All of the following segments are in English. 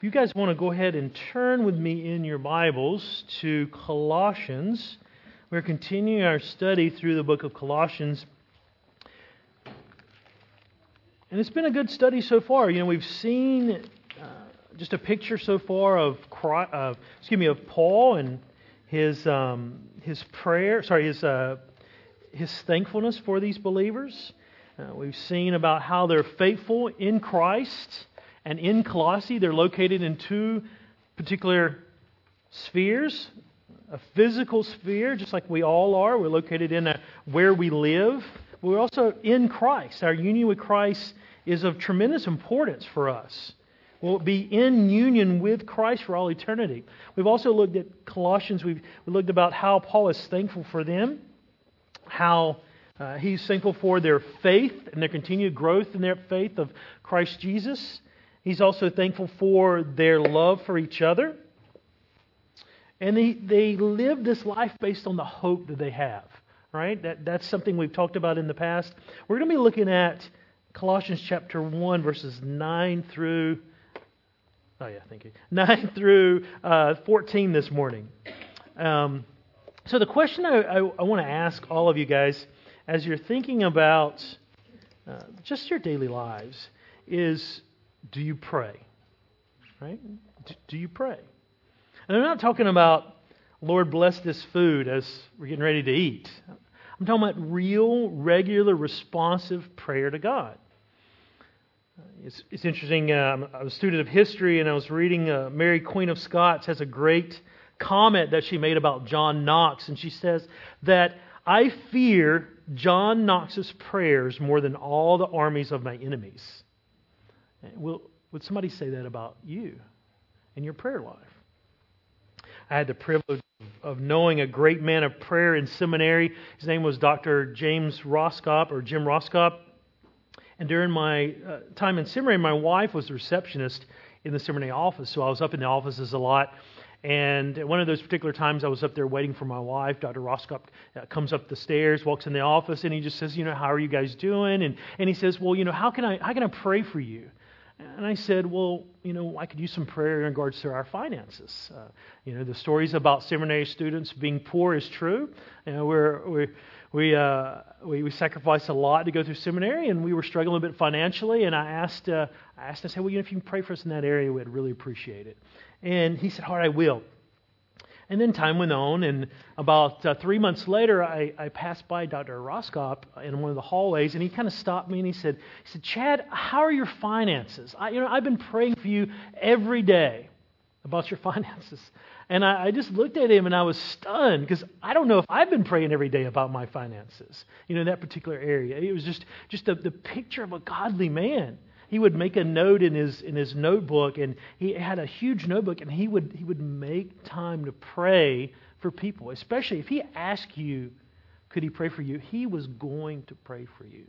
If you guys want to go ahead and turn with me in your Bibles to Colossians, we're continuing our study through the book of Colossians. And it's been a good study so far. You know, we've seen uh, just a picture so far of, Christ, uh, excuse me, of Paul and his um, his prayer. Sorry, his uh, his thankfulness for these believers. Uh, we've seen about how they're faithful in Christ and in Colossae, they're located in two particular spheres a physical sphere, just like we all are. We're located in a, where we live. We're also in Christ. Our union with Christ is of tremendous importance for us. We'll be in union with Christ for all eternity. We've also looked at Colossians. We've we looked about how Paul is thankful for them, how uh, he's thankful for their faith and their continued growth in their faith of Christ Jesus. He's also thankful for their love for each other. And they, they live this life based on the hope that they have, right? That, that's something we've talked about in the past. We're going to be looking at Colossians chapter 1, verses 9 through, oh yeah, thank you, 9 through uh, 14 this morning. Um, so the question I, I, I want to ask all of you guys as you're thinking about uh, just your daily lives is do you pray? Right? Do you pray? And I'm not talking about, Lord, bless this food as we're getting ready to eat. I'm talking about real, regular, responsive prayer to God. It's, it's interesting. Um, I'm a student of history, and I was reading uh, Mary, Queen of Scots, has a great comment that she made about John Knox, and she says that I fear John Knox's prayers more than all the armies of my enemies. Will, would somebody say that about you and your prayer life? I had the privilege of knowing a great man of prayer in seminary. His name was Dr. James Rosscup or Jim Rosscup. And during my uh, time in seminary, my wife was the receptionist in the seminary office, so I was up in the offices a lot. And one of those particular times, I was up there waiting for my wife. Dr. Rosscup uh, comes up the stairs, walks in the office, and he just says, "You know, how are you guys doing?" And and he says, "Well, you know, how can I how can I pray for you?" And I said, well, you know, I could use some prayer in regards to our finances. Uh, you know, the stories about seminary students being poor is true. You know, we're, we're, we, uh, we, we sacrificed a lot to go through seminary, and we were struggling a bit financially. And I asked, uh, I asked, I said, well, you know, if you can pray for us in that area, we'd really appreciate it. And he said, all right, I will. And then time went on, and about uh, three months later, I, I, passed by Dr. Rosscup in one of the hallways, and he kind of stopped me and he said, he said, Chad, how are your finances? I, you know, I've been praying for you every day about your finances. And I, I just looked at him and I was stunned because I don't know if I've been praying every day about my finances, you know, in that particular area. It was just, just the, the picture of a godly man he would make a note in his in his notebook, and he had a huge notebook, and he would he would make time to pray for people, especially if he asked you, could he pray for you? He was going to pray for you.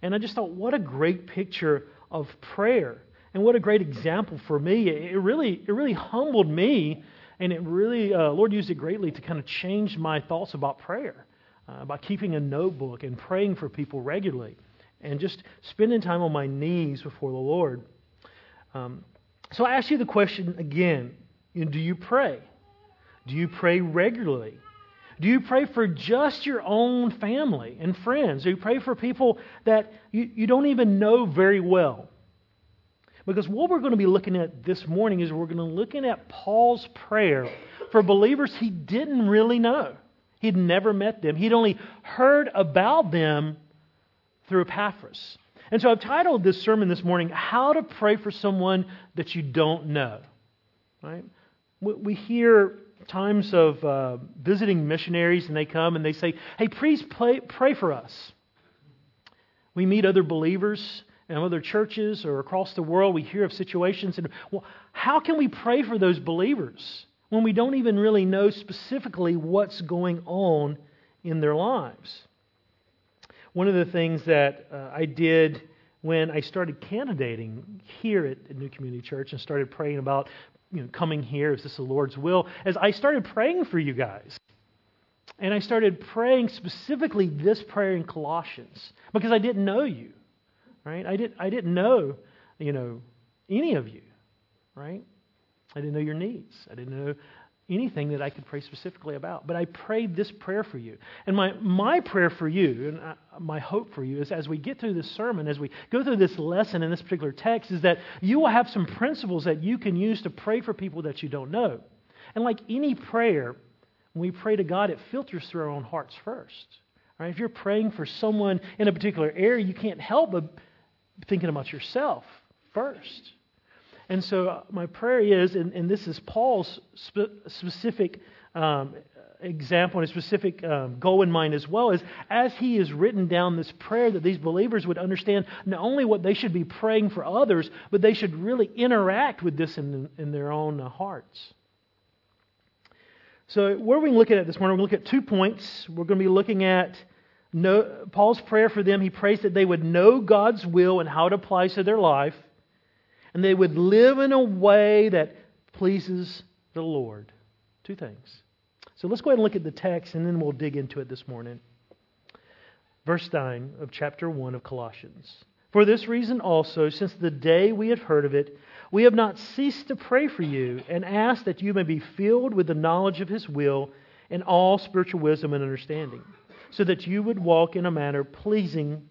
And I just thought, what a great picture of prayer, and what a great example for me. It really it really humbled me, and it really uh, Lord used it greatly to kind of change my thoughts about prayer. Uh, about keeping a notebook and praying for people regularly and just spending time on my knees before the Lord. Um, so I ask you the question again do you pray? Do you pray regularly? Do you pray for just your own family and friends? Do you pray for people that you, you don't even know very well? Because what we're going to be looking at this morning is we're going to be looking at Paul's prayer for believers he didn't really know. He'd never met them. He'd only heard about them through Epaphras. And so I've titled this sermon this morning, How to Pray for Someone That You Don't Know. Right? We hear times of uh, visiting missionaries, and they come and they say, Hey, please pray, pray for us. We meet other believers in other churches or across the world. We hear of situations, and well, how can we pray for those believers when we don't even really know specifically what's going on in their lives? One of the things that uh, I did when I started candidating here at, at New Community Church and started praying about you know, coming here, is this the Lord's will, as I started praying for you guys. And I started praying specifically this prayer in Colossians because I didn't know you, right? I, did, I didn't know, you know, any of you, right? I didn't know your needs. I didn't know anything that I could pray specifically about. But I prayed this prayer for you. And my, my prayer for you, and I, my hope for you, is as we get through this sermon, as we go through this lesson in this particular text, is that you will have some principles that you can use to pray for people that you don't know. And like any prayer, when we pray to God, it filters through our own hearts first. Right? If you're praying for someone in a particular area, you can't help but thinking about yourself first. And so, uh, my prayer is, and, and this is Paul's spe- specific um, example and a specific um, goal in mind as well, is as he has written down this prayer, that these believers would understand not only what they should be praying for others, but they should really interact with this in, in their own uh, hearts. So, where are we looking at this morning? We're going to look at two points. We're going to be looking at know, Paul's prayer for them. He prays that they would know God's will and how it applies to their life, and they would live in a way that pleases the Lord. Two things. So let's go ahead and look at the text, and then we'll dig into it this morning. Verse 9 of chapter 1 of Colossians. For this reason also, since the day we have heard of it, we have not ceased to pray for you and ask that you may be filled with the knowledge of His will and all spiritual wisdom and understanding, so that you would walk in a manner pleasing,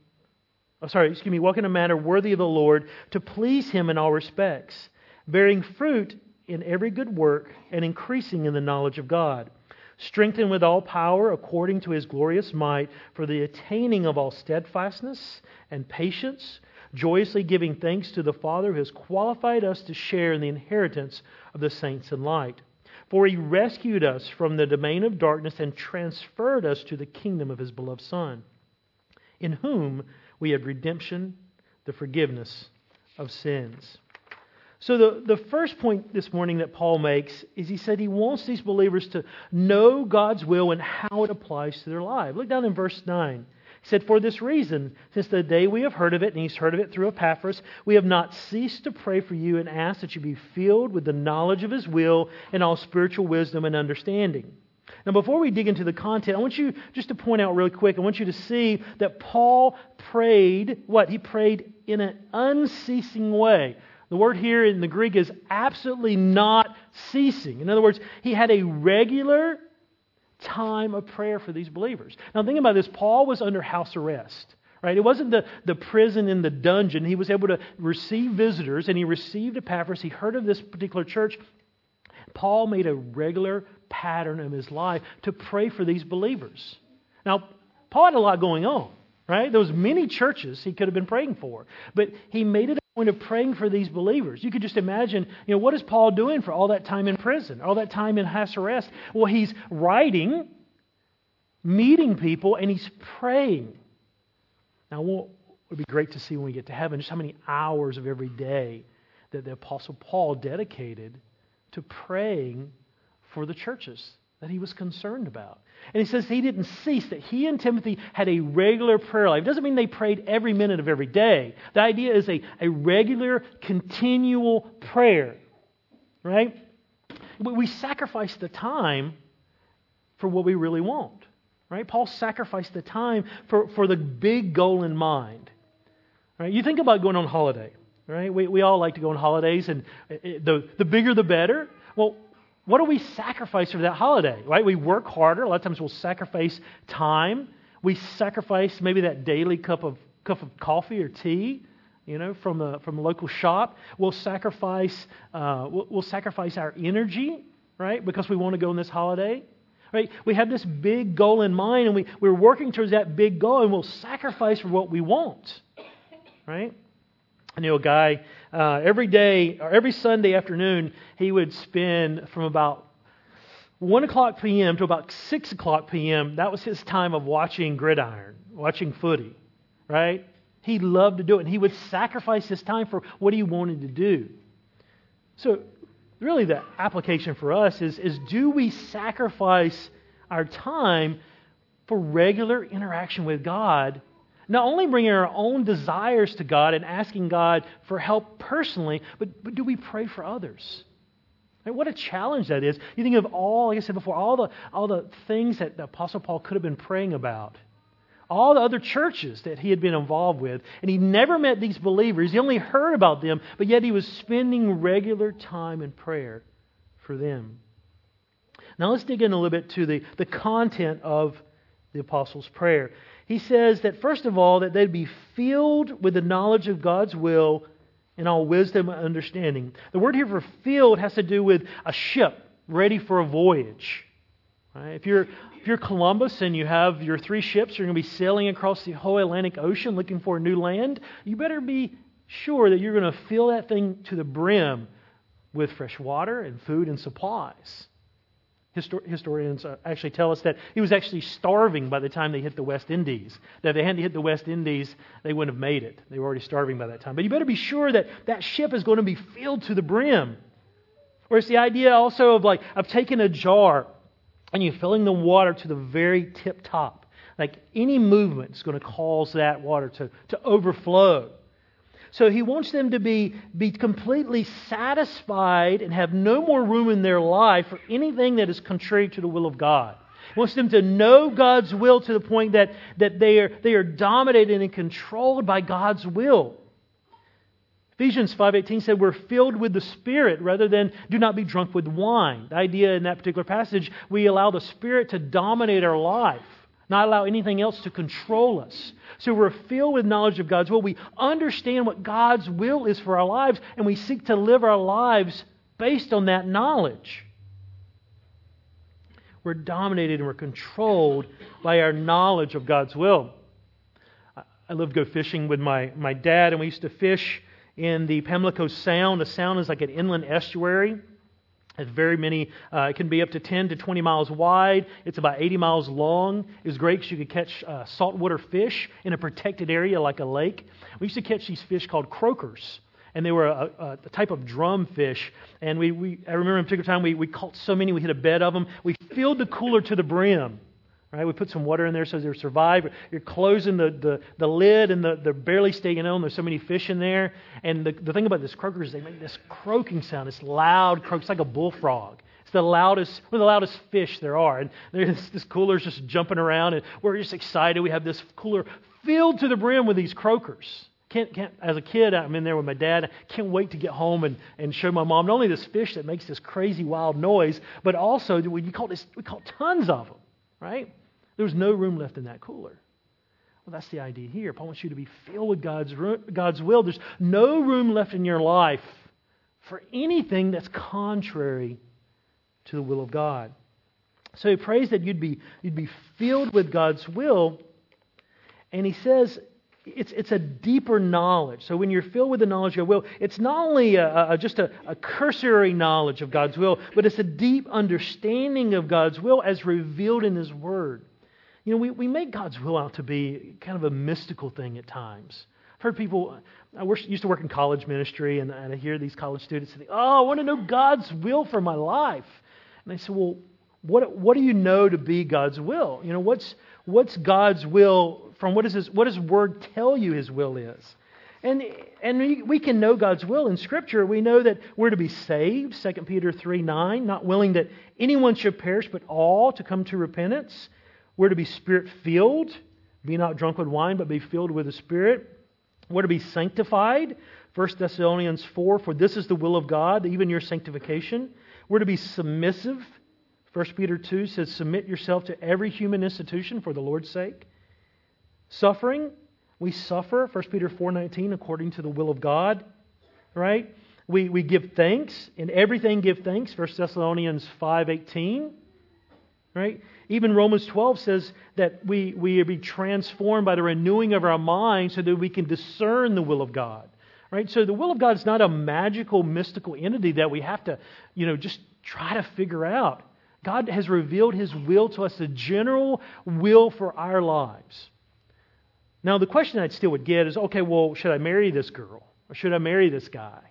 oh, sorry, excuse me, walk in a manner worthy of the Lord, to please Him in all respects, bearing fruit in every good work and increasing in the knowledge of God strengthened with all power according to his glorious might for the attaining of all steadfastness and patience, joyously giving thanks to the Father who has qualified us to share in the inheritance of the saints in light. For he rescued us from the domain of darkness and transferred us to the kingdom of his beloved Son, in whom we have redemption, the forgiveness of sins. So, the, the first point this morning that Paul makes is he said he wants these believers to know God's will and how it applies to their life. Look down in verse 9. He said, For this reason, since the day we have heard of it, and he's heard of it through Epaphras, we have not ceased to pray for you and ask that you be filled with the knowledge of his will and all spiritual wisdom and understanding. Now, before we dig into the content, I want you just to point out really quick, I want you to see that Paul prayed what? He prayed in an unceasing way. The word here in the Greek is absolutely not ceasing. In other words, he had a regular time of prayer for these believers. Now, think about this Paul was under house arrest. Right? It wasn't the, the prison in the dungeon. He was able to receive visitors, and he received Epaphras. He heard of this particular church. Paul made a regular pattern of his life to pray for these believers. Now, Paul had a lot going on, right? There was many churches he could have been praying for, but he made it a point of praying for these believers. You could just imagine, you know, what is Paul doing for all that time in prison, all that time in house arrest? Well, he's writing, meeting people, and he's praying. Now, it would be great to see when we get to heaven just how many hours of every day that the Apostle Paul dedicated to praying for the churches that he was concerned about. And he says he didn't cease, that he and Timothy had a regular prayer life. It doesn't mean they prayed every minute of every day. The idea is a, a regular, continual prayer. Right? We sacrifice the time for what we really want. Right? Paul sacrificed the time for, for the big goal in mind. Right? You think about going on holiday. Right? We, we all like to go on holidays, and the, the bigger the better. Well, what do we sacrifice for that holiday? Right? We work harder. A lot of times we'll sacrifice time. We sacrifice maybe that daily cup of cup of coffee or tea, you know, from the from the local shop. We'll sacrifice uh, we'll, we'll sacrifice our energy, right? Because we want to go on this holiday. Right? We have this big goal in mind, and we, we're working towards that big goal, and we'll sacrifice for what we want. Right? I knew a guy uh, every day or every Sunday afternoon he would spend from about one o'clock p.m. to about six o'clock p.m. That was his time of watching gridiron, watching footy, right? He loved to do it, and he would sacrifice his time for what he wanted to do. So, really, the application for us is: is do we sacrifice our time for regular interaction with God not only bringing our own desires to God and asking God for help personally, but, but do we pray for others? Right, what a challenge that is. You think of all, like I said before, all the, all the things that the Apostle Paul could have been praying about, all the other churches that he had been involved with, and he never met these believers. He only heard about them, but yet he was spending regular time in prayer for them. Now let's dig in a little bit to the, the content of the Apostles' Prayer. He says that, first of all, that they'd be filled with the knowledge of God's will and all wisdom and understanding. The word here for filled has to do with a ship ready for a voyage. Right? If you're if you're Columbus and you have your three ships, you're going to be sailing across the whole Atlantic Ocean looking for a new land. You better be sure that you're going to fill that thing to the brim with fresh water and food and supplies. Histor- historians uh, actually tell us that he was actually starving by the time they hit the West Indies. That if they hadn't hit the West Indies, they wouldn't have made it. They were already starving by that time. But you better be sure that that ship is going to be filled to the brim. Or it's the idea also of like of taking a jar and you're filling the water to the very tip top. Like any movement is going to cause that water to, to overflow. So he wants them to be, be completely satisfied and have no more room in their life for anything that is contrary to the will of God. He wants them to know God's will to the point that, that they, are, they are dominated and controlled by God's will. Ephesians 5:18 said we're filled with the Spirit rather than do not be drunk with wine. The idea in that particular passage, we allow the Spirit to dominate our life not allow anything else to control us. So we're filled with knowledge of God's will. We understand what God's will is for our lives, and we seek to live our lives based on that knowledge. We're dominated and we're controlled by our knowledge of God's will. I love to go fishing with my, my dad, and we used to fish in the Pamlico Sound. The Sound is like an inland estuary. It's very many, uh, it can be up to 10 to 20 miles wide. It's about 80 miles long. It's great because you could catch uh, saltwater fish in a protected area like a lake. We used to catch these fish called croakers, and they were a, a type of drum fish. And we, we, I remember in a particular time we, we caught so many, we hit a bed of them. We filled the cooler to the brim. Right? We put some water in there so they'll survive. You're closing the, the, the lid and the, they're barely staying on. There's so many fish in there. And the, the thing about this croaker is they make this croaking sound, It's loud croak. It's like a bullfrog. It's the loudest, one of the loudest fish there are. And there's this cooler's just jumping around, and we're just excited. We have this cooler filled to the brim with these croakers. Can't, can't, as a kid, I'm in there with my dad. I can't wait to get home and, and show my mom not only this fish that makes this crazy wild noise, but also we caught, this, we caught tons of them, right? There was no room left in that cooler. Well, that's the idea here. Paul wants you to be filled with God's, God's will. There's no room left in your life for anything that's contrary to the will of God. So he prays that you'd be, you'd be filled with God's will. And he says it's, it's a deeper knowledge. So when you're filled with the knowledge of will, it's not only a, a, just a, a cursory knowledge of God's will, but it's a deep understanding of God's will as revealed in His Word. You know, we, we make God's will out to be kind of a mystical thing at times. I've heard people, I used to work in college ministry, and, and I hear these college students say, Oh, I want to know God's will for my life. And I say, Well, what, what do you know to be God's will? You know, what's, what's God's will from what, is his, what does Word tell you His will is? And, and we can know God's will in Scripture. We know that we're to be saved, 2 Peter 3 9, not willing that anyone should perish, but all to come to repentance. We're to be spirit filled, be not drunk with wine, but be filled with the Spirit. We're to be sanctified, 1 Thessalonians 4, for this is the will of God, even your sanctification. We're to be submissive. 1 Peter 2 says, Submit yourself to every human institution for the Lord's sake. Suffering, we suffer, 1 Peter 4.19, according to the will of God. Right? We, we give thanks. In everything give thanks, 1 Thessalonians 5.18. Right? Even Romans 12 says that we, we be transformed by the renewing of our mind so that we can discern the will of God. Right? So the will of God is not a magical, mystical entity that we have to, you know, just try to figure out. God has revealed His will to us, the general will for our lives. Now, the question I still would get is okay, well, should I marry this girl? Or should I marry this guy?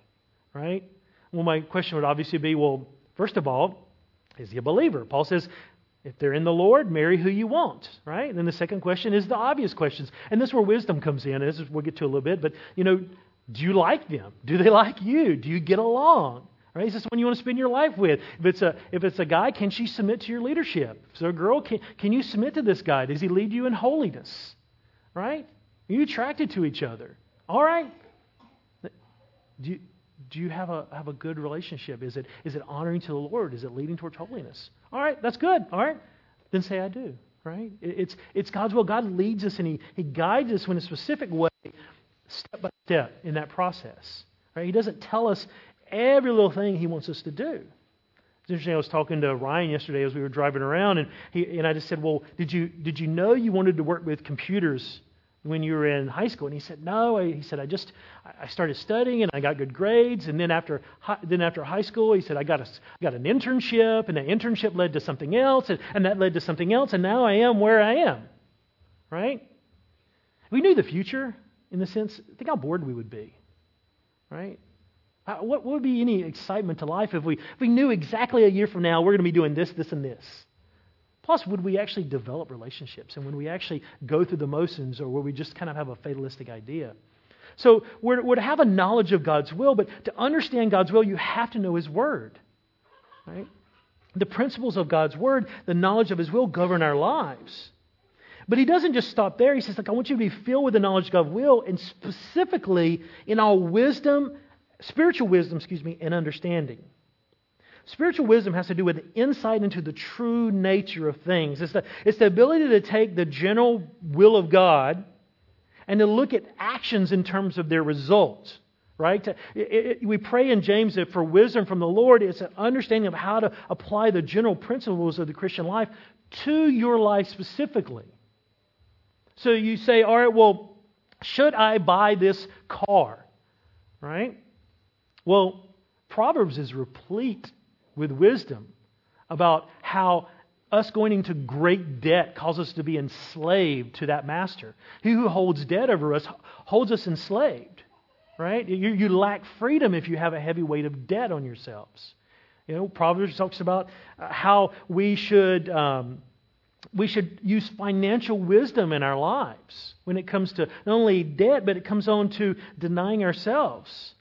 Right? Well, my question would obviously be well, first of all, is he a believer? Paul says, if they're in the Lord, marry who you want, right? And then the second question is the obvious questions. And this is where wisdom comes in. This is, we'll get to a little bit. But, you know, do you like them? Do they like you? Do you get along? Right? Is this one you want to spend your life with? If it's a if it's a guy, can she submit to your leadership? If it's a girl, can, can you submit to this guy? Does he lead you in holiness? Right? Are you attracted to each other? All right. Do you, do you have a, have a good relationship? Is it, is it honoring to the Lord? Is it leading towards holiness? All right, that's good. All right, then say I do. Right? It's, it's God's will. God leads us and He, he guides us in a specific way, step by step in that process. Right? He doesn't tell us every little thing He wants us to do. It's interesting. I was talking to Ryan yesterday as we were driving around, and he and I just said, "Well, did you did you know you wanted to work with computers when you were in high school? And he said, No. He said, I just I started studying and I got good grades. And then after then after high school, he said, I got a got an internship, and that internship led to something else, and, and that led to something else, and now I am where I am. Right? we knew the future in the sense, think how bored we would be. Right? What, what would be any excitement to life if we, if we knew exactly a year from now we're going to be doing this, this, and this? Plus, would we actually develop relationships? And when we actually go through the motions, or will we just kind of have a fatalistic idea? So we're, we're, to have a knowledge of God's will, but to understand God's will, you have to know His Word. Right? The principles of God's Word, the knowledge of His will, govern our lives. But He doesn't just stop there. He says, like, I want you to be filled with the knowledge of God's will, and specifically in all wisdom, spiritual wisdom, excuse me, and understanding. Spiritual wisdom has to do with insight into the true nature of things. It's the, it's the ability to take the general will of God and to look at actions in terms of their results. Right? It, it, we pray in James that for wisdom from the Lord, it's an understanding of how to apply the general principles of the Christian life to your life specifically. So you say, all right, well, should I buy this car? Right? Well, Proverbs is replete with wisdom about how us going into great debt causes us to be enslaved to that master. He who holds debt over us holds us enslaved, right? You, you lack freedom if you have a heavy weight of debt on yourselves. You know, Proverbs talks about uh, how we should. Um, we should use financial wisdom in our lives when it comes to not only debt, but it comes on to denying ourselves.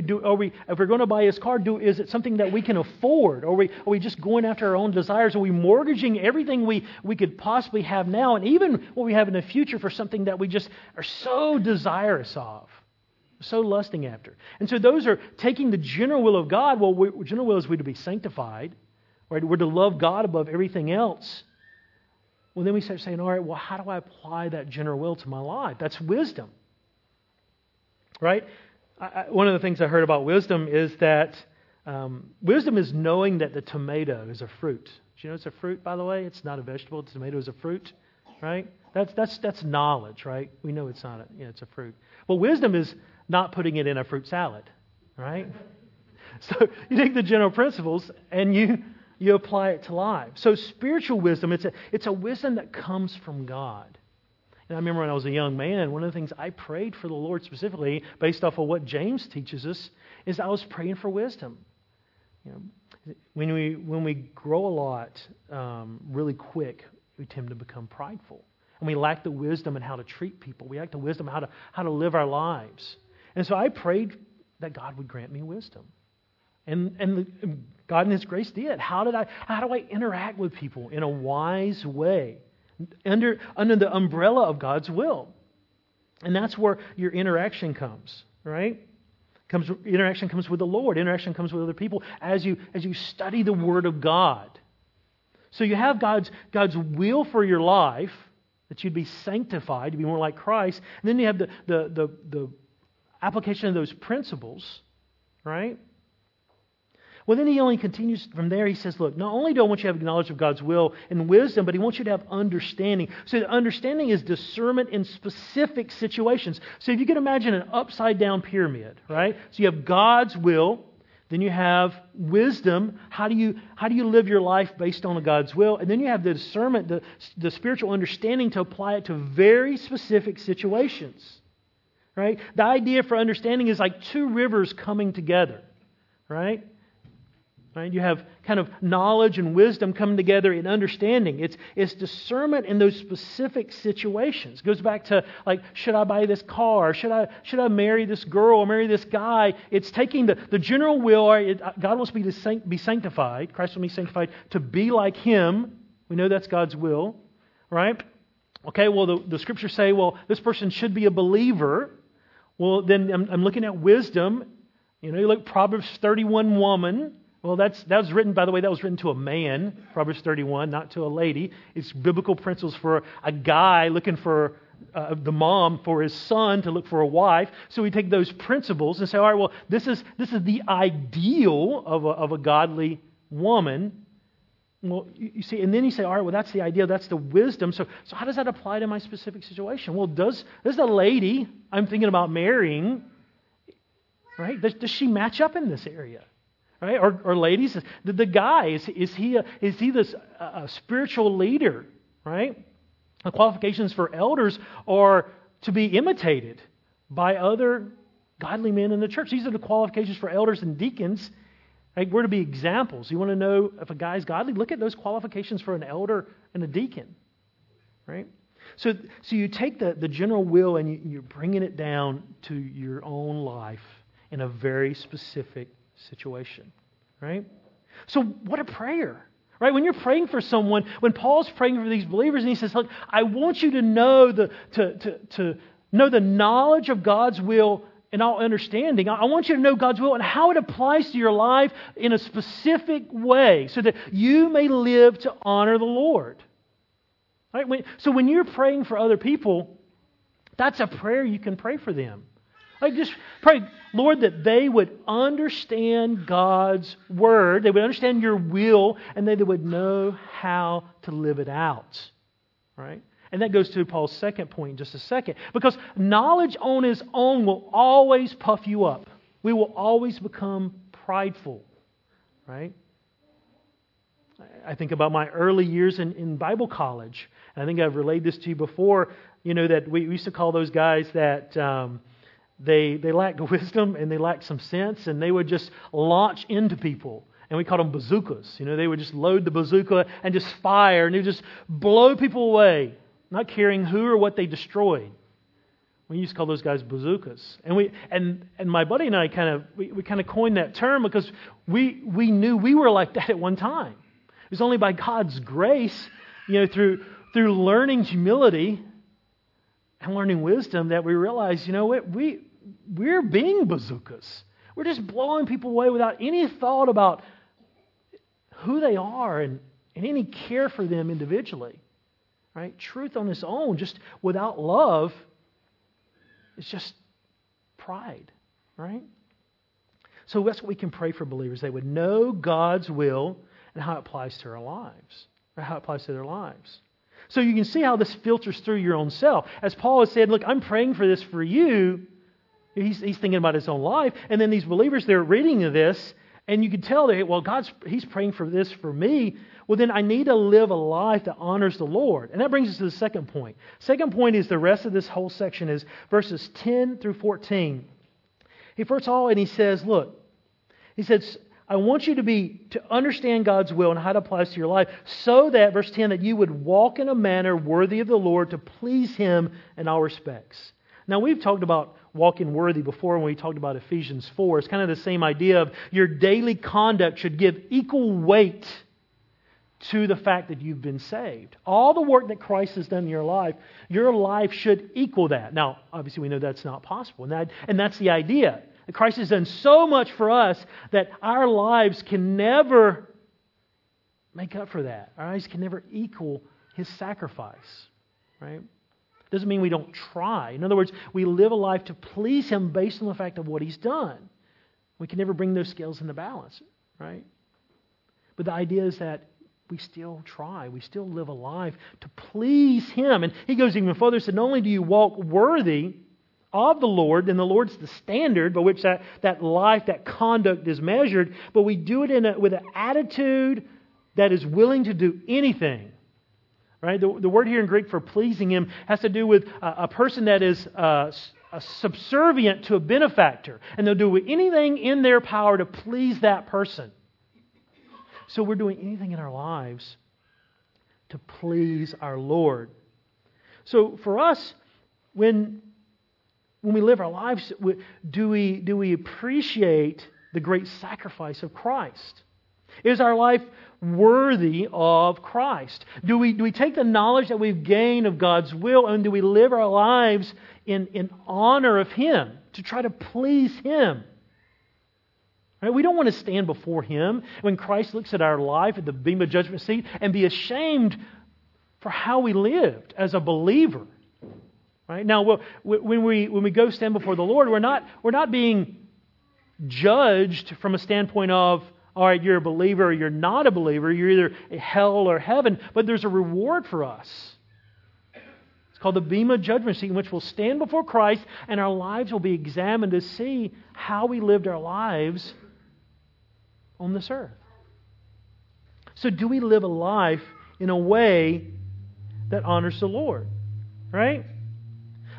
Do, are we, if we're going to buy his car, do, is it something that we can afford? Are we, are we just going after our own desires? Are we mortgaging everything we, we could possibly have now and even what we have in the future for something that we just are so desirous of, so lusting after? And so those are taking the general will of God. Well, we, general will is we to be sanctified, right? We're to love God above everything else. Well, then we start saying, all right, well, how do I apply that general will to my life? That's wisdom, right? I, one of the things I heard about wisdom is that um, wisdom is knowing that the tomato is a fruit. Do you know it's a fruit, by the way? It's not a vegetable. The tomato is a fruit, right? That's, that's, that's knowledge, right? We know it's not a, you know, it's a fruit. Well, wisdom is not putting it in a fruit salad, right? So you take the general principles and you, you apply it to life. So spiritual wisdom, it's a, it's a wisdom that comes from God. And I remember when I was a young man, one of the things I prayed for the Lord specifically, based off of what James teaches us, is I was praying for wisdom. You know, when we when we grow a lot um, really quick, we tend to become prideful, and we lack the wisdom in how to treat people. We lack the wisdom how to how to live our lives. And so I prayed that God would grant me wisdom. And, and God in His grace did. How did I how do I interact with people in a wise way? Under, under the umbrella of God's will. And that's where your interaction comes, right? Comes, interaction comes with the Lord. Interaction comes with other people as you, as you study the Word of God. So you have God's, God's will for your life, that you'd be sanctified, to be more like Christ. And then you have the, the, the, the application of those principles, right? Well, then he only continues from there. He says, Look, not only do I want you to have knowledge of God's will and wisdom, but he wants you to have understanding. So, understanding is discernment in specific situations. So, if you can imagine an upside down pyramid, right? So, you have God's will, then you have wisdom. How do you, how do you live your life based on God's will? And then you have the discernment, the, the spiritual understanding to apply it to very specific situations. Right? The idea for understanding is like two rivers coming together. Right? Right? You have kind of knowledge and wisdom coming together in understanding. It's, it's discernment in those specific situations. It goes back to like, should I buy this car? Should I, should I marry this girl or marry this guy? It's taking the, the general will. It, uh, God wants me to sanct, be sanctified. Christ wants me sanctified to be like Him. We know that's God's will, right? Okay, well, the, the scriptures say, well, this person should be a believer. Well, then I'm, I'm looking at wisdom You know, you look Proverbs 31 woman. Well, that's that was written, by the way, that was written to a man, Proverbs 31, not to a lady. It's biblical principles for a guy looking for uh, the mom for his son to look for a wife. So we take those principles and say, all right, well, this is this is the ideal of a, of a godly woman. Well, you see, and then you say, all right, well, that's the ideal, that's the wisdom. So, so how does that apply to my specific situation? Well, does does the lady I'm thinking about marrying, right? Does, does she match up in this area? Right? Or, or ladies, the, the guy, is, is he, a, is he this a spiritual leader? Right? The qualifications for elders are to be imitated by other godly men in the church. These are the qualifications for elders and deacons. Right? We're to be examples. You want to know if a guy's godly? Look at those qualifications for an elder and a deacon. Right? So, so you take the, the general will and you, you're bringing it down to your own life in a very specific situation, right? So, what a prayer, right? When you're praying for someone, when Paul's praying for these believers, and he says, "Look, I want you to know the to to, to know the knowledge of God's will." And all understanding, I want you to know God's will and how it applies to your life in a specific way so that you may live to honor the Lord. Right? so when you're praying for other people, that's a prayer you can pray for them. Like just pray, Lord, that they would understand God's word, they would understand your will, and they would know how to live it out. Right? And that goes to Paul's second point in just a second. Because knowledge on its own will always puff you up. We will always become prideful. Right? I think about my early years in, in Bible college. I think I've relayed this to you before. You know, that we used to call those guys that. Um, they, they lacked wisdom and they lacked some sense, and they would just launch into people. And we called them bazookas. You know, they would just load the bazooka and just fire, and they would just blow people away, not caring who or what they destroyed. We used to call those guys bazookas. And we and and my buddy and I kind of we, we kind of coined that term because we we knew we were like that at one time. It was only by God's grace, you know, through through learning humility and learning wisdom that we realized, you know what, we, we're being bazookas. We're just blowing people away without any thought about who they are and, and any care for them individually. Right? Truth on its own, just without love, is just pride. Right? So that's what we can pray for believers. They would know God's will and how it applies to our lives, or how it applies to their lives. So you can see how this filters through your own self. As Paul has said, look, I'm praying for this for you. He's, he's thinking about his own life. And then these believers, they're reading this, and you can tell that, well, God's, he's praying for this for me. Well, then I need to live a life that honors the Lord. And that brings us to the second point. Second point is the rest of this whole section is verses 10 through 14. He first of all, and he says, look, he says, I want you to be to understand God's will and how it applies to your life, so that verse 10 that you would walk in a manner worthy of the Lord to please him in all respects. Now we've talked about walking worthy before when we talked about Ephesians 4. It's kind of the same idea of your daily conduct should give equal weight to the fact that you've been saved. All the work that Christ has done in your life, your life should equal that. Now, obviously, we know that's not possible, and, that, and that's the idea. Christ has done so much for us that our lives can never make up for that. Our lives can never equal his sacrifice. Right? Doesn't mean we don't try. In other words, we live a life to please him based on the fact of what he's done. We can never bring those scales into balance, right? But the idea is that we still try. We still live a life to please him. And he goes even further, He said, not only do you walk worthy of the Lord, and the Lord's the standard by which that, that life, that conduct is measured, but we do it in a, with an attitude that is willing to do anything. Right? The, the word here in Greek for pleasing Him has to do with a, a person that is uh, subservient to a benefactor, and they'll do anything in their power to please that person. So we're doing anything in our lives to please our Lord. So for us, when when we live our lives, do we, do we appreciate the great sacrifice of Christ? Is our life worthy of Christ? Do we, do we take the knowledge that we've gained of God's will and do we live our lives in, in honor of Him, to try to please Him? Right? We don't want to stand before Him when Christ looks at our life at the bema judgment seat and be ashamed for how we lived as a believer. Right? Now, when we, when we go stand before the Lord, we're not, we're not being judged from a standpoint of, all right, you're a believer or you're not a believer. You're either hell or heaven, but there's a reward for us. It's called the bema judgment seat, in which we'll stand before Christ and our lives will be examined to see how we lived our lives on this earth. So, do we live a life in a way that honors the Lord? Right?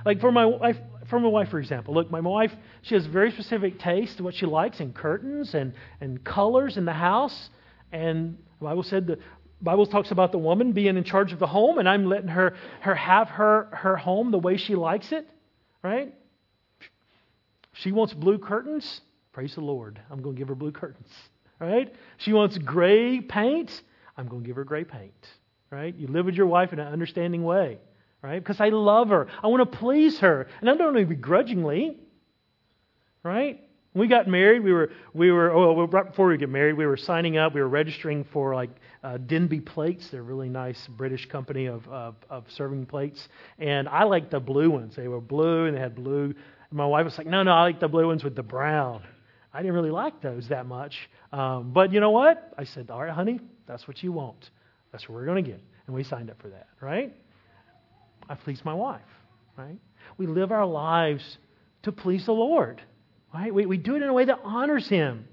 Like for my wife, for my wife, for example. Look, my wife, she has very specific taste what she likes in curtains and, and colors in the house. And the Bible said the Bible talks about the woman being in charge of the home, and I'm letting her her have her her home the way she likes it. Right? She wants blue curtains. Praise the Lord. I'm going to give her blue curtains right? She wants gray paint. I'm going to give her gray paint, right? You live with your wife in an understanding way, right? Because I love her. I want to please her. And not doing it begrudgingly, right? We got married, we were, we were, oh, right before we get married, we were signing up. We were registering for like uh, Denby Plates. They're a really nice British company of, of, of serving plates. And I liked the blue ones. They were blue and they had blue. And my wife was like, no, no, I like the blue ones with the brown. I didn't really like those that much. Um, but you know what? I said, all right, honey, that's what you want. That's what we're going to get. And we signed up for that, right? I pleased my wife, right? We live our lives to please the Lord, right? We, we do it in a way that honors Him.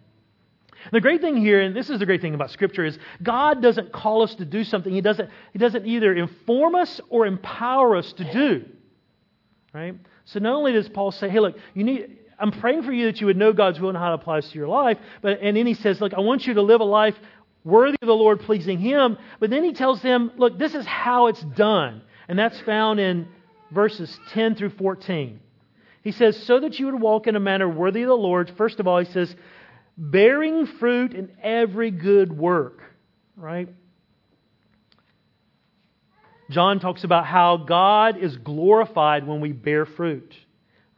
The great thing here, and this is the great thing about Scripture, is God doesn't call us to do something. He doesn't, he doesn't either inform us or empower us to do. Right? So not only does Paul say, hey, look, you need, I'm praying for you that you would know God's will and how it applies to your life. But, and then he says, Look, I want you to live a life worthy of the Lord, pleasing Him. But then he tells them, Look, this is how it's done. And that's found in verses 10 through 14. He says, So that you would walk in a manner worthy of the Lord, first of all, he says, bearing fruit in every good work. Right? John talks about how God is glorified when we bear fruit.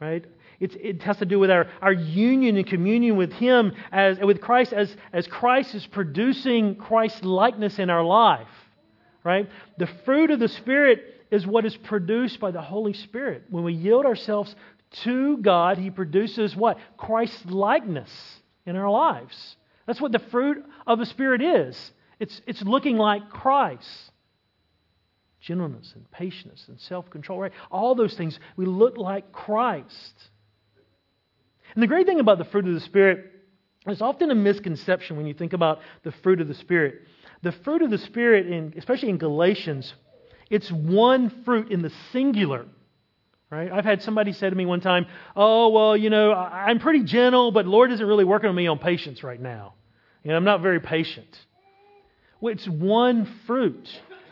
Right? It's, it has to do with our, our union and communion with Him, as, with Christ, as, as Christ is producing Christ's likeness in our life. Right? The fruit of the Spirit is what is produced by the Holy Spirit. When we yield ourselves to God, He produces what? Christ's likeness in our lives. That's what the fruit of the Spirit is. It's, it's looking like Christ gentleness and patience and self control, right? All those things, we look like Christ. And the great thing about the fruit of the Spirit is often a misconception when you think about the fruit of the Spirit. The fruit of the Spirit, in, especially in Galatians, it's one fruit in the singular. Right? I've had somebody say to me one time, "Oh, well, you know, I'm pretty gentle, but Lord isn't really working on me on patience right now. You know, I'm not very patient." Well, it's one fruit.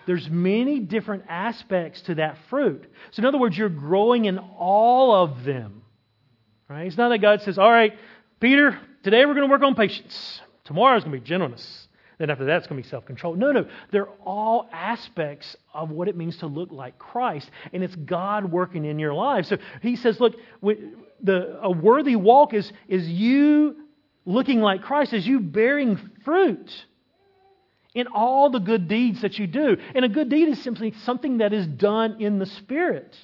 There's many different aspects to that fruit. So, in other words, you're growing in all of them. Right? It's not that God says, all right, Peter, today we're going to work on patience. Tomorrow is going to be gentleness. Then after that, it's going to be self control. No, no. They're all aspects of what it means to look like Christ. And it's God working in your life. So he says, look, the, a worthy walk is, is you looking like Christ, is you bearing fruit in all the good deeds that you do. And a good deed is simply something that is done in the Spirit.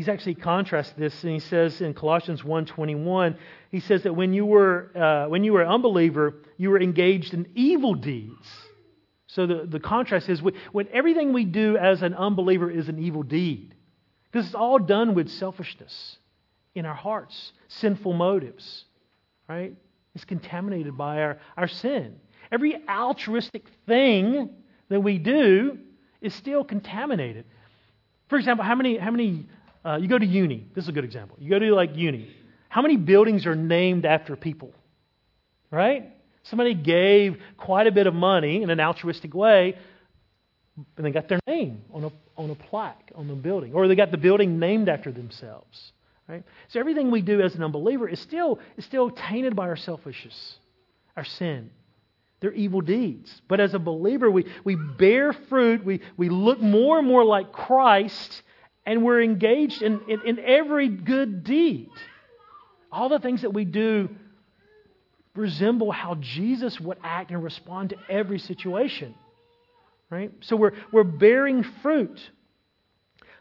He's actually contrasted this, and he says in Colossians 1.21, he says that when you were uh, when you were an unbeliever, you were engaged in evil deeds. So the, the contrast is when everything we do as an unbeliever is an evil deed. Because it's all done with selfishness in our hearts, sinful motives, right? It's contaminated by our, our sin. Every altruistic thing that we do is still contaminated. For example, how many, how many uh, you go to uni. This is a good example. You go to like uni. How many buildings are named after people? Right? Somebody gave quite a bit of money in an altruistic way, and they got their name on a, on a plaque on the building, or they got the building named after themselves. Right? So everything we do as an unbeliever is still, is still tainted by our selfishness, our sin. They're evil deeds. But as a believer, we, we bear fruit, we, we look more and more like Christ and we're engaged in, in, in every good deed. all the things that we do resemble how Jesus would act and respond to every situation. Right? So we're, we're bearing fruit.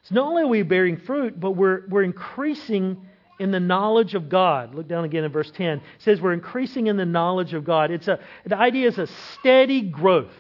So not only are we bearing fruit, but we're, we're increasing in the knowledge of God. Look down again in verse 10. It says we're increasing in the knowledge of God. It's a, the idea is a steady growth.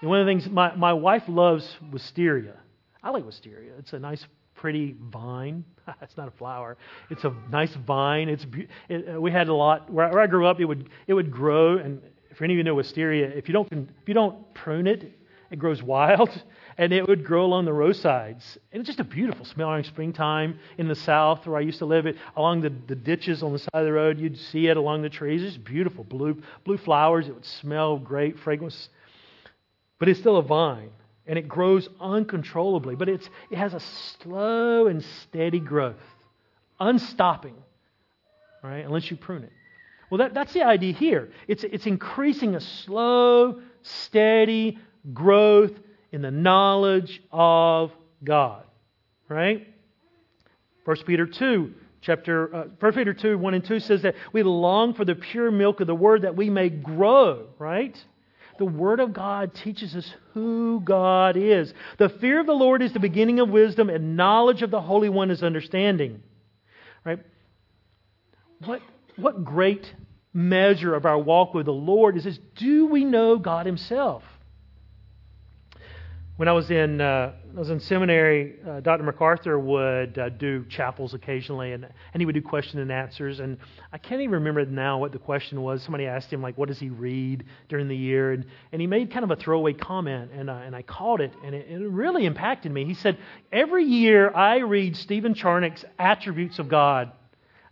And one of the things my, my wife loves wisteria. I like wisteria. It's a nice, pretty vine. it's not a flower. It's a nice vine. It's it, uh, we had a lot where, where I grew up. It would it would grow, and if any of you know wisteria, if you don't if you don't prune it, it grows wild, and it would grow along the roadsides. And it's just a beautiful smell during springtime in the south where I used to live. It along the, the ditches on the side of the road, you'd see it along the trees. It's beautiful, blue blue flowers. It would smell great, fragrance, but it's still a vine and it grows uncontrollably. But it's, it has a slow and steady growth, unstopping, right? Unless you prune it. Well, that, that's the idea here. It's, it's increasing a slow, steady growth in the knowledge of God, right? 1 Peter 2, chapter, uh, 1 Peter 2, 1 and 2 says that we long for the pure milk of the word that we may grow, right? The Word of God teaches us who God is. The fear of the Lord is the beginning of wisdom, and knowledge of the Holy One is understanding. Right? What, what great measure of our walk with the Lord is this do we know God Himself? When I was in, uh, I was in seminary, uh, Dr. MacArthur would uh, do chapels occasionally, and, and he would do question and answers. And I can't even remember now what the question was. Somebody asked him, like, what does he read during the year? And, and he made kind of a throwaway comment, and, uh, and I caught it, and it, it really impacted me. He said, Every year I read Stephen Charnock's Attributes of God.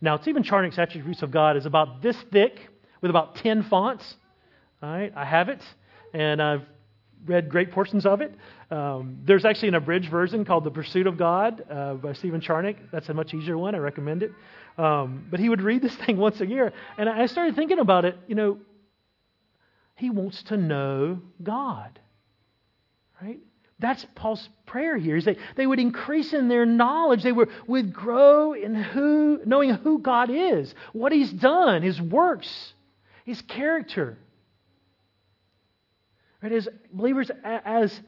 Now, Stephen Charnock's Attributes of God is about this thick with about 10 fonts. All right, I have it, and I've read great portions of it. Um, there's actually an abridged version called The Pursuit of God uh, by Stephen Charnock. That's a much easier one. I recommend it. Um, but he would read this thing once a year. And I started thinking about it. You know, he wants to know God. Right? That's Paul's prayer here. Is that they would increase in their knowledge. They would, would grow in who, knowing who God is, what He's done, His works, His character. Right? As believers, as,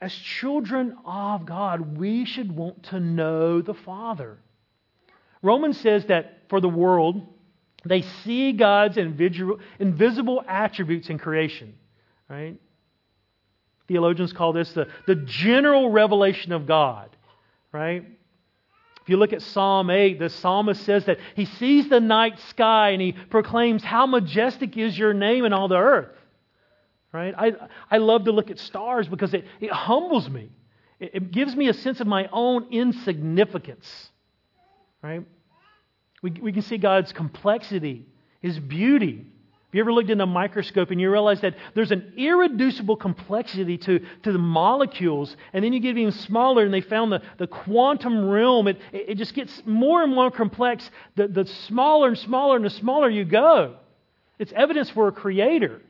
as children of God, we should want to know the Father. Romans says that for the world, they see God's invisible attributes in creation. Right? Theologians call this the, the general revelation of God. Right? If you look at Psalm 8, the psalmist says that he sees the night sky and he proclaims, How majestic is your name in all the earth. Right? I, I love to look at stars because it, it humbles me. It, it gives me a sense of my own insignificance. Right? We, we can see God's complexity, His beauty. Have you ever looked in a microscope and you realize that there's an irreducible complexity to, to the molecules, and then you get even smaller, and they found the, the quantum realm. It, it just gets more and more complex the, the smaller and smaller and the smaller you go. It's evidence for a creator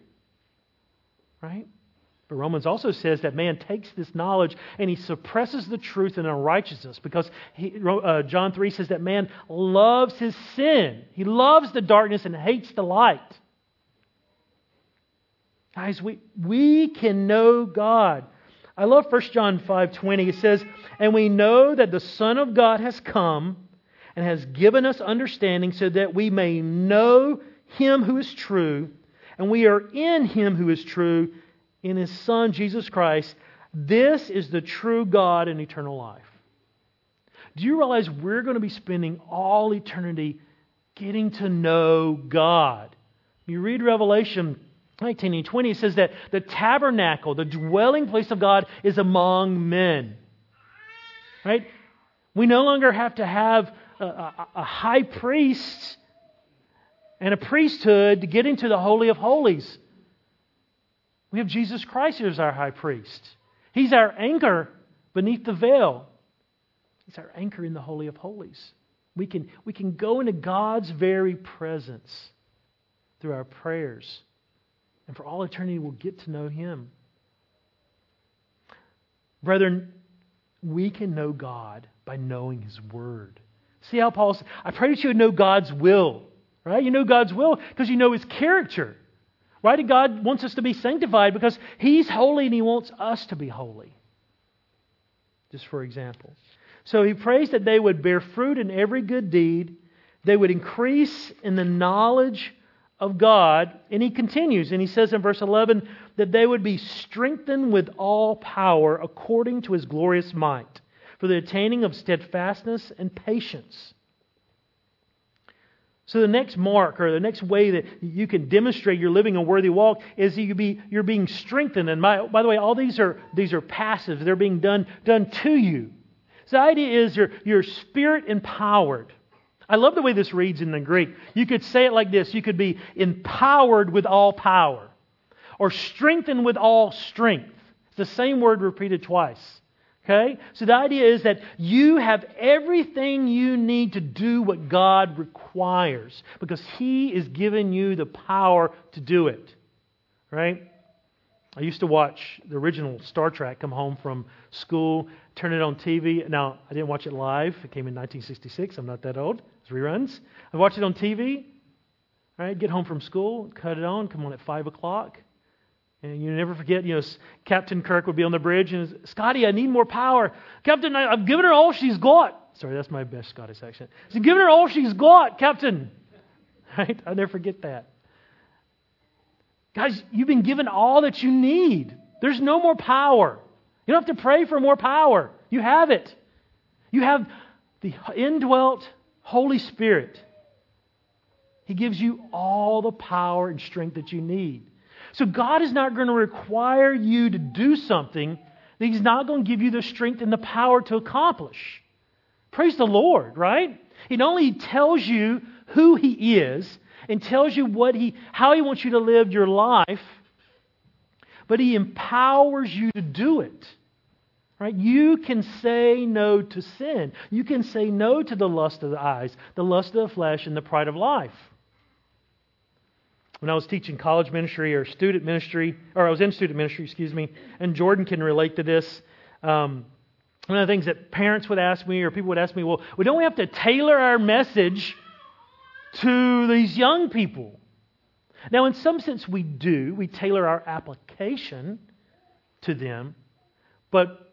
right? But Romans also says that man takes this knowledge and he suppresses the truth in unrighteousness because he, uh, John 3 says that man loves his sin. He loves the darkness and hates the light. Guys, we, we can know God. I love 1 John 5:20. It says, "And we know that the Son of God has come and has given us understanding so that we may know him who is true, and we are in him who is true, in his Son, Jesus Christ. This is the true God and eternal life. Do you realize we're going to be spending all eternity getting to know God? You read Revelation 19 and 20, it says that the tabernacle, the dwelling place of God, is among men. Right? We no longer have to have a, a, a high priest and a priesthood to get into the Holy of Holies. We have Jesus Christ as our high priest. He's our anchor beneath the veil. He's our anchor in the Holy of Holies. We can, we can go into God's very presence through our prayers. And for all eternity, we'll get to know Him. Brethren, we can know God by knowing His Word. See how Paul says, I pray that you would know God's will. Right? You know God's will because you know his character. Right? And God wants us to be sanctified because he's holy and he wants us to be holy. Just for example. So he prays that they would bear fruit in every good deed, they would increase in the knowledge of God. And he continues, and he says in verse 11 that they would be strengthened with all power according to his glorious might for the attaining of steadfastness and patience. So the next mark or the next way that you can demonstrate you're living a worthy walk is you be, you're being strengthened. And by, by the way, all these are, these are passive. They're being done, done to you. So the idea is you're, you're spirit empowered. I love the way this reads in the Greek. You could say it like this. You could be empowered with all power or strengthened with all strength. It's the same word repeated twice. Okay? So the idea is that you have everything you need to do what God requires because He is giving you the power to do it. Right? I used to watch the original Star Trek come home from school, turn it on TV. Now, I didn't watch it live. It came in 1966. I'm not that old. It's reruns. I watched it on TV. Right? Get home from school, cut it on, come on at 5 o'clock. And you never forget, you know, Captain Kirk would be on the bridge and, Scotty, I need more power. Captain, I, have given her all she's got. Sorry, that's my best Scottish accent. He's given her all she's got, Captain. Right? I'll never forget that. Guys, you've been given all that you need. There's no more power. You don't have to pray for more power. You have it. You have the indwelt Holy Spirit. He gives you all the power and strength that you need. So God is not going to require you to do something that He's not going to give you the strength and the power to accomplish. Praise the Lord, right? It only tells you who He is and tells you what He, how He wants you to live your life, but He empowers you to do it. Right? You can say no to sin. You can say no to the lust of the eyes, the lust of the flesh, and the pride of life when I was teaching college ministry or student ministry, or I was in student ministry, excuse me, and Jordan can relate to this. Um, one of the things that parents would ask me, or people would ask me, well, well, don't we have to tailor our message to these young people? Now, in some sense, we do. We tailor our application to them. But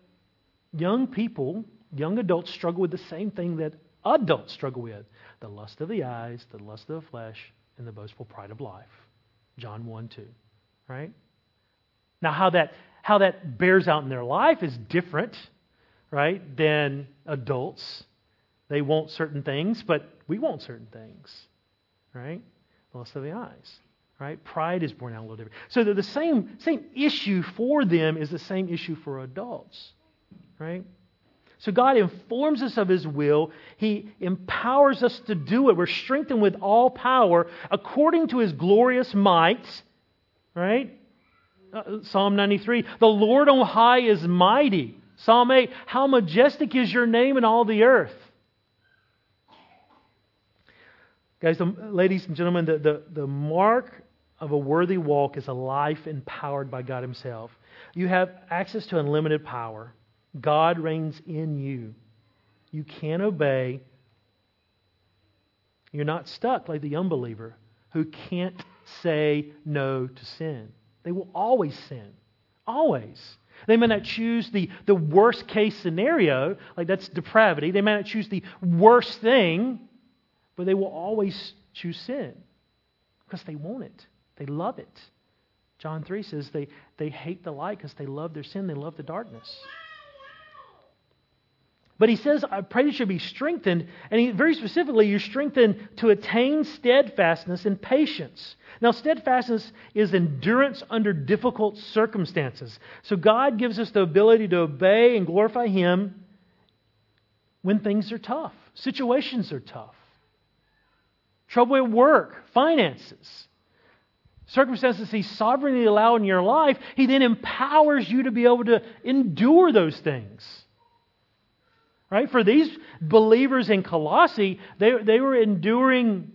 young people, young adults, struggle with the same thing that adults struggle with the lust of the eyes, the lust of the flesh, and the boastful pride of life. John 1 2. Right? Now, how that, how that bears out in their life is different, right, than adults. They want certain things, but we want certain things. Right? Lust of the eyes. Right? Pride is born out a little different. So the same, same issue for them is the same issue for adults. Right? So God informs us of His will. He empowers us to do it. We're strengthened with all power according to His glorious might. Right? Uh, Psalm 93 The Lord on high is mighty. Psalm 8 How majestic is your name in all the earth. Guys, the, ladies and gentlemen, the, the, the mark of a worthy walk is a life empowered by God Himself. You have access to unlimited power. God reigns in you. You can obey. You're not stuck like the unbeliever who can't say no to sin. They will always sin. Always. They may not choose the, the worst case scenario, like that's depravity. They may not choose the worst thing, but they will always choose sin because they want it. They love it. John 3 says they, they hate the light because they love their sin, they love the darkness. But he says, I pray you should be strengthened. And he, very specifically, you're strengthened to attain steadfastness and patience. Now, steadfastness is endurance under difficult circumstances. So God gives us the ability to obey and glorify Him when things are tough, situations are tough, trouble at work, finances. Circumstances He sovereignly allowed in your life, He then empowers you to be able to endure those things. Right? For these believers in Colossae, they, they were enduring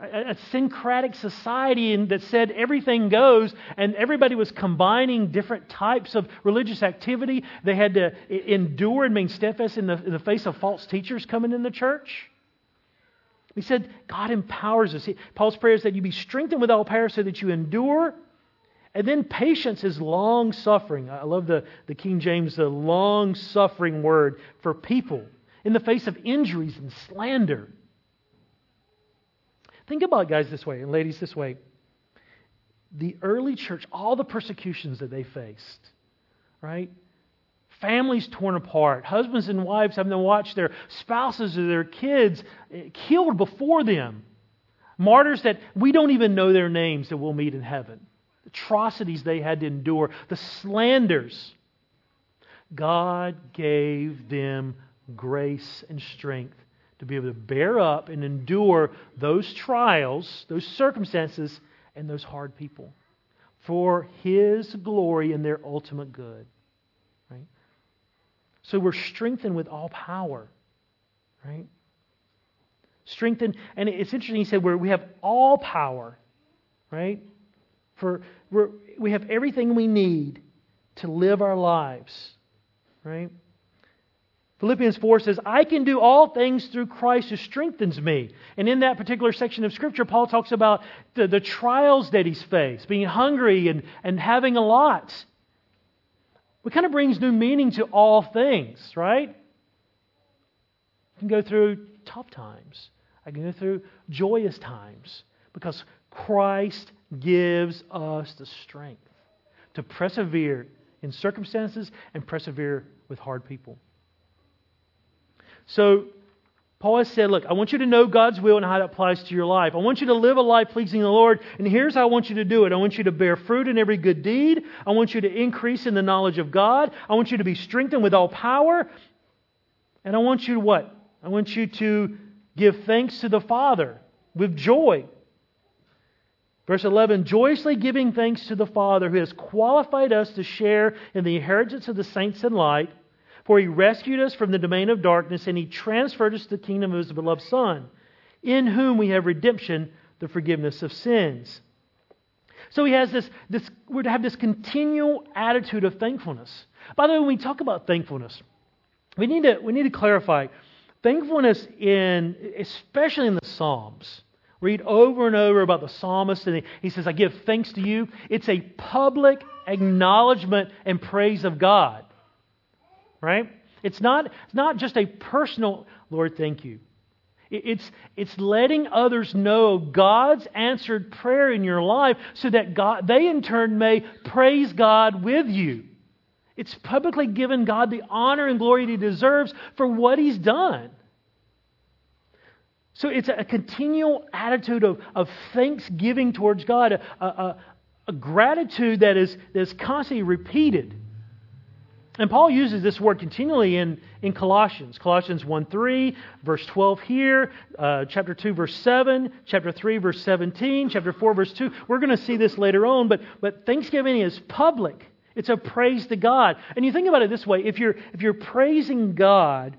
a, a syncretic society in, that said everything goes, and everybody was combining different types of religious activity. They had to endure and remain steadfast in the, in the face of false teachers coming in the church. He said, God empowers us. Paul's prayer is that you be strengthened with all power so that you endure. And then patience is long suffering. I love the, the King James, the long suffering word for people in the face of injuries and slander. Think about guys this way and ladies this way. The early church, all the persecutions that they faced, right? Families torn apart, husbands and wives having to watch their spouses or their kids killed before them. Martyrs that we don't even know their names that we'll meet in heaven. Atrocities they had to endure, the slanders. God gave them grace and strength to be able to bear up and endure those trials, those circumstances, and those hard people for His glory and their ultimate good. Right? So we're strengthened with all power. Right? Strengthened, and it's interesting, he said, where we have all power, right? For we're, we have everything we need to live our lives, right? Philippians 4 says, I can do all things through Christ who strengthens me. And in that particular section of Scripture, Paul talks about the, the trials that he's faced, being hungry and, and having a lot. It kind of brings new meaning to all things, right? I can go through tough times, I can go through joyous times because Christ gives us the strength to persevere in circumstances and persevere with hard people. So, Paul has said, Look, I want you to know God's will and how that applies to your life. I want you to live a life pleasing the Lord, and here's how I want you to do it. I want you to bear fruit in every good deed. I want you to increase in the knowledge of God. I want you to be strengthened with all power. And I want you to what? I want you to give thanks to the Father with joy. Verse 11, joyously giving thanks to the Father who has qualified us to share in the inheritance of the saints in light. For he rescued us from the domain of darkness and he transferred us to the kingdom of his beloved Son, in whom we have redemption, the forgiveness of sins. So he has this, this we're to have this continual attitude of thankfulness. By the way, when we talk about thankfulness, we need to, we need to clarify thankfulness in, especially in the Psalms. Read over and over about the psalmist, and he says, I give thanks to you. It's a public acknowledgement and praise of God right? It's not, it's not just a personal, Lord, thank you. It's, it's letting others know God's answered prayer in your life so that God, they in turn may praise God with you. It's publicly given God the honor and glory that he deserves for what he's done. So it's a continual attitude of, of thanksgiving towards God, a, a, a gratitude that is, that is constantly repeated. And Paul uses this word continually in, in Colossians. Colossians 1 3, verse 12 here, uh, chapter 2, verse 7, chapter 3, verse 17, chapter 4, verse 2. We're going to see this later on, but, but Thanksgiving is public. It's a praise to God. And you think about it this way if you're, if you're praising God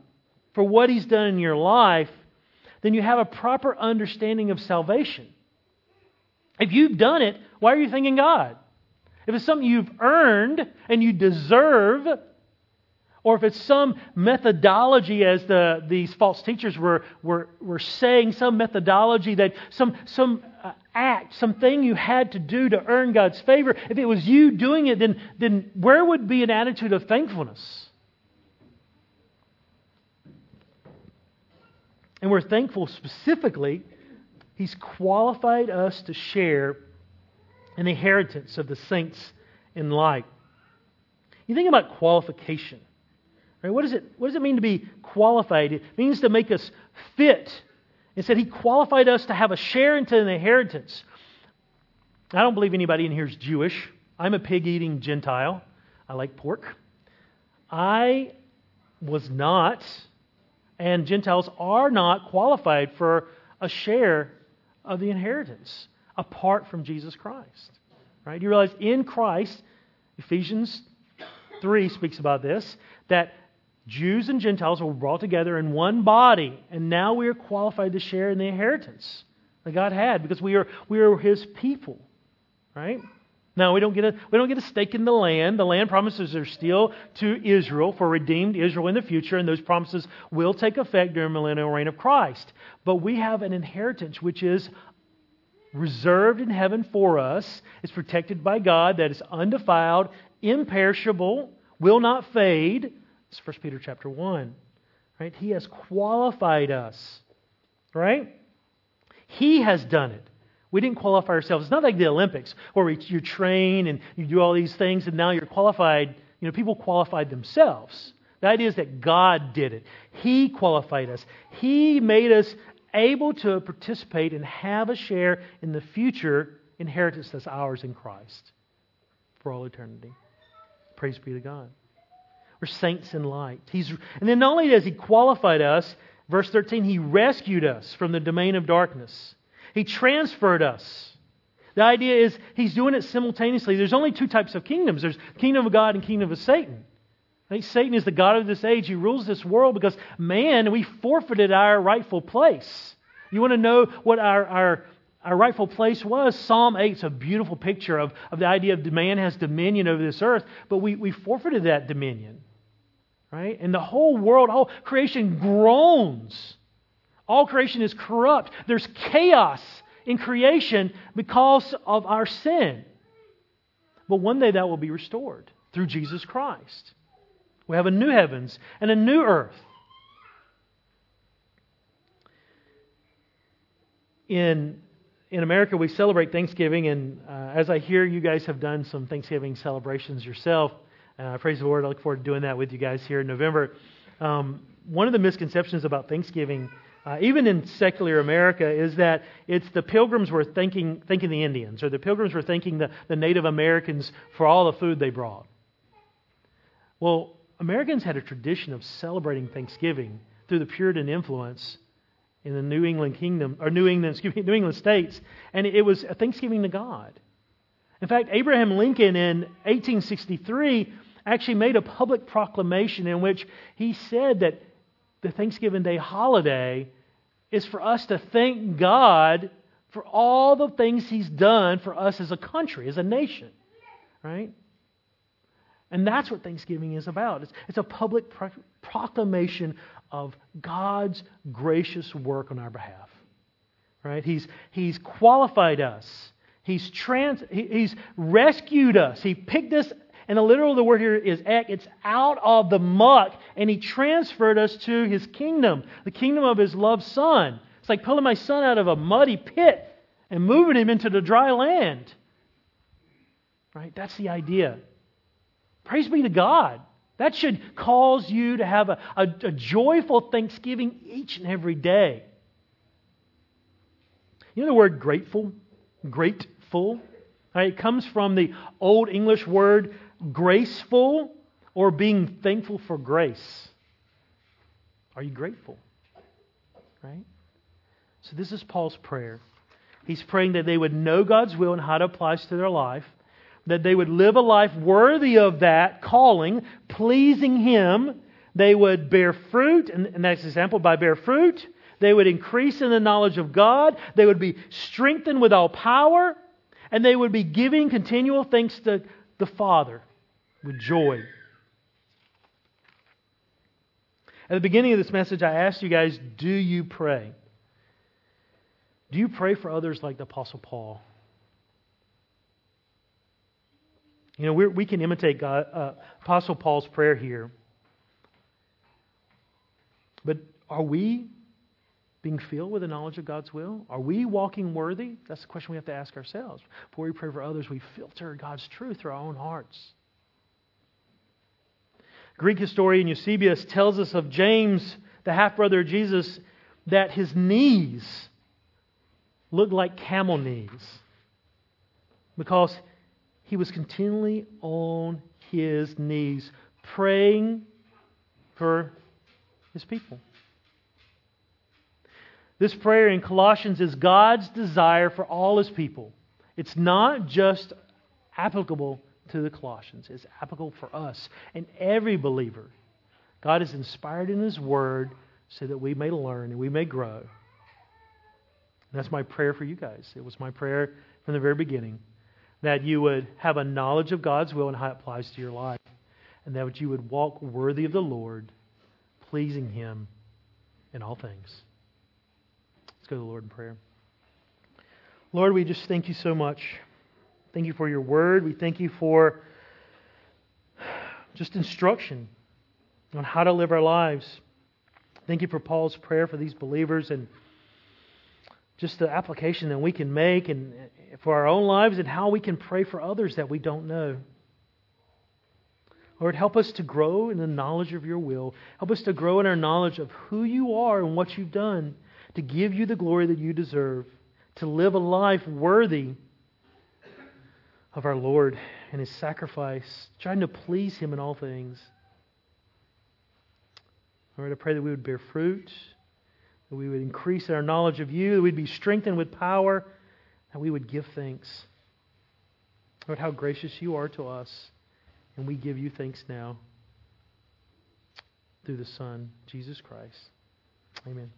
for what He's done in your life, then you have a proper understanding of salvation. If you've done it, why are you thanking God? If it's something you've earned and you deserve, or if it's some methodology, as the, these false teachers were, were, were saying, some methodology that some, some uh, act, something you had to do to earn God's favor, if it was you doing it, then, then where would be an attitude of thankfulness? And we're thankful specifically, He's qualified us to share an inheritance of the saints in light. You think about qualification. Right? What, is it, what does it mean to be qualified? It means to make us fit. It said he qualified us to have a share into an inheritance. I don't believe anybody in here is Jewish. I'm a pig eating Gentile. I like pork. I was not, and Gentiles are not qualified for a share of the inheritance apart from Jesus Christ. Right? Do you realize in Christ, Ephesians 3 speaks about this, that Jews and Gentiles were brought together in one body, and now we are qualified to share in the inheritance. that God had because we are, we are His people, right? Now we don't get a we don't get a stake in the land. The land promises are still to Israel for redeemed Israel in the future, and those promises will take effect during the millennial reign of Christ. But we have an inheritance which is reserved in heaven for us. It's protected by God that is undefiled, imperishable, will not fade. It's 1 Peter chapter 1. Right? He has qualified us. Right? He has done it. We didn't qualify ourselves. It's not like the Olympics where you train and you do all these things and now you're qualified. You know, people qualified themselves. The idea is that God did it. He qualified us. He made us able to participate and have a share in the future inheritance that's ours in Christ for all eternity. Praise be to God. We're saints in light. He's, and then not only does He qualified us, verse 13, He rescued us from the domain of darkness. He transferred us. The idea is He's doing it simultaneously. There's only two types of kingdoms there's kingdom of God and kingdom of Satan. Satan is the God of this age. He rules this world because man, we forfeited our rightful place. You want to know what our, our, our rightful place was? Psalm 8 is a beautiful picture of, of the idea of man has dominion over this earth, but we, we forfeited that dominion. Right? And the whole world, all creation groans. All creation is corrupt. There's chaos in creation because of our sin. But one day that will be restored through Jesus Christ. We have a new heavens and a new earth. In, in America, we celebrate Thanksgiving, and uh, as I hear you guys have done some Thanksgiving celebrations yourself, uh, praise the Lord. I look forward to doing that with you guys here in November. Um, one of the misconceptions about Thanksgiving, uh, even in secular America, is that it's the pilgrims were thanking, thanking the Indians, or the pilgrims were thanking the, the Native Americans for all the food they brought. Well, Americans had a tradition of celebrating Thanksgiving through the Puritan influence in the New England kingdom or New England, excuse me, New England states, and it was a Thanksgiving to God. In fact, Abraham Lincoln in 1863 actually made a public proclamation in which he said that the Thanksgiving Day holiday is for us to thank God for all the things He's done for us as a country, as a nation. Right? And that's what Thanksgiving is about. It's, it's a public pro- proclamation of God's gracious work on our behalf. Right? He's, he's qualified us. He's, trans, he, he's rescued us. He picked us, and the literal the word here is ek. It's out of the muck, and He transferred us to His kingdom, the kingdom of His loved Son. It's like pulling my son out of a muddy pit and moving him into the dry land. Right? That's the idea. Praise be to God. That should cause you to have a, a, a joyful thanksgiving each and every day. You know the word grateful? Grateful? Right, it comes from the Old English word graceful or being thankful for grace. Are you grateful? Right? So, this is Paul's prayer. He's praying that they would know God's will and how it applies to their life that they would live a life worthy of that calling, pleasing Him. They would bear fruit, and, that's example by bear fruit. They would increase in the knowledge of God. They would be strengthened with all power. And they would be giving continual thanks to the Father with joy. At the beginning of this message, I asked you guys, do you pray? Do you pray for others like the Apostle Paul? You know, we can imitate God, uh, Apostle Paul's prayer here. But are we being filled with the knowledge of God's will? Are we walking worthy? That's the question we have to ask ourselves. Before we pray for others, we filter God's truth through our own hearts. Greek historian Eusebius tells us of James, the half brother of Jesus, that his knees looked like camel knees because he was continually on his knees praying for his people. This prayer in Colossians is God's desire for all his people. It's not just applicable to the Colossians, it's applicable for us and every believer. God is inspired in his word so that we may learn and we may grow. And that's my prayer for you guys. It was my prayer from the very beginning that you would have a knowledge of God's will and how it applies to your life, and that you would walk worthy of the Lord, pleasing Him in all things. Let's go to the Lord in prayer. Lord, we just thank you so much. Thank you for your word. We thank you for just instruction on how to live our lives. Thank you for Paul's prayer for these believers and just the application that we can make and for our own lives and how we can pray for others that we don't know. Lord, help us to grow in the knowledge of your will. Help us to grow in our knowledge of who you are and what you've done to give you the glory that you deserve, to live a life worthy of our Lord and his sacrifice, trying to please him in all things. Lord, I pray that we would bear fruit, that we would increase in our knowledge of you, that we'd be strengthened with power, that we would give thanks. Lord, how gracious you are to us. And we give you thanks now through the Son, Jesus Christ. Amen.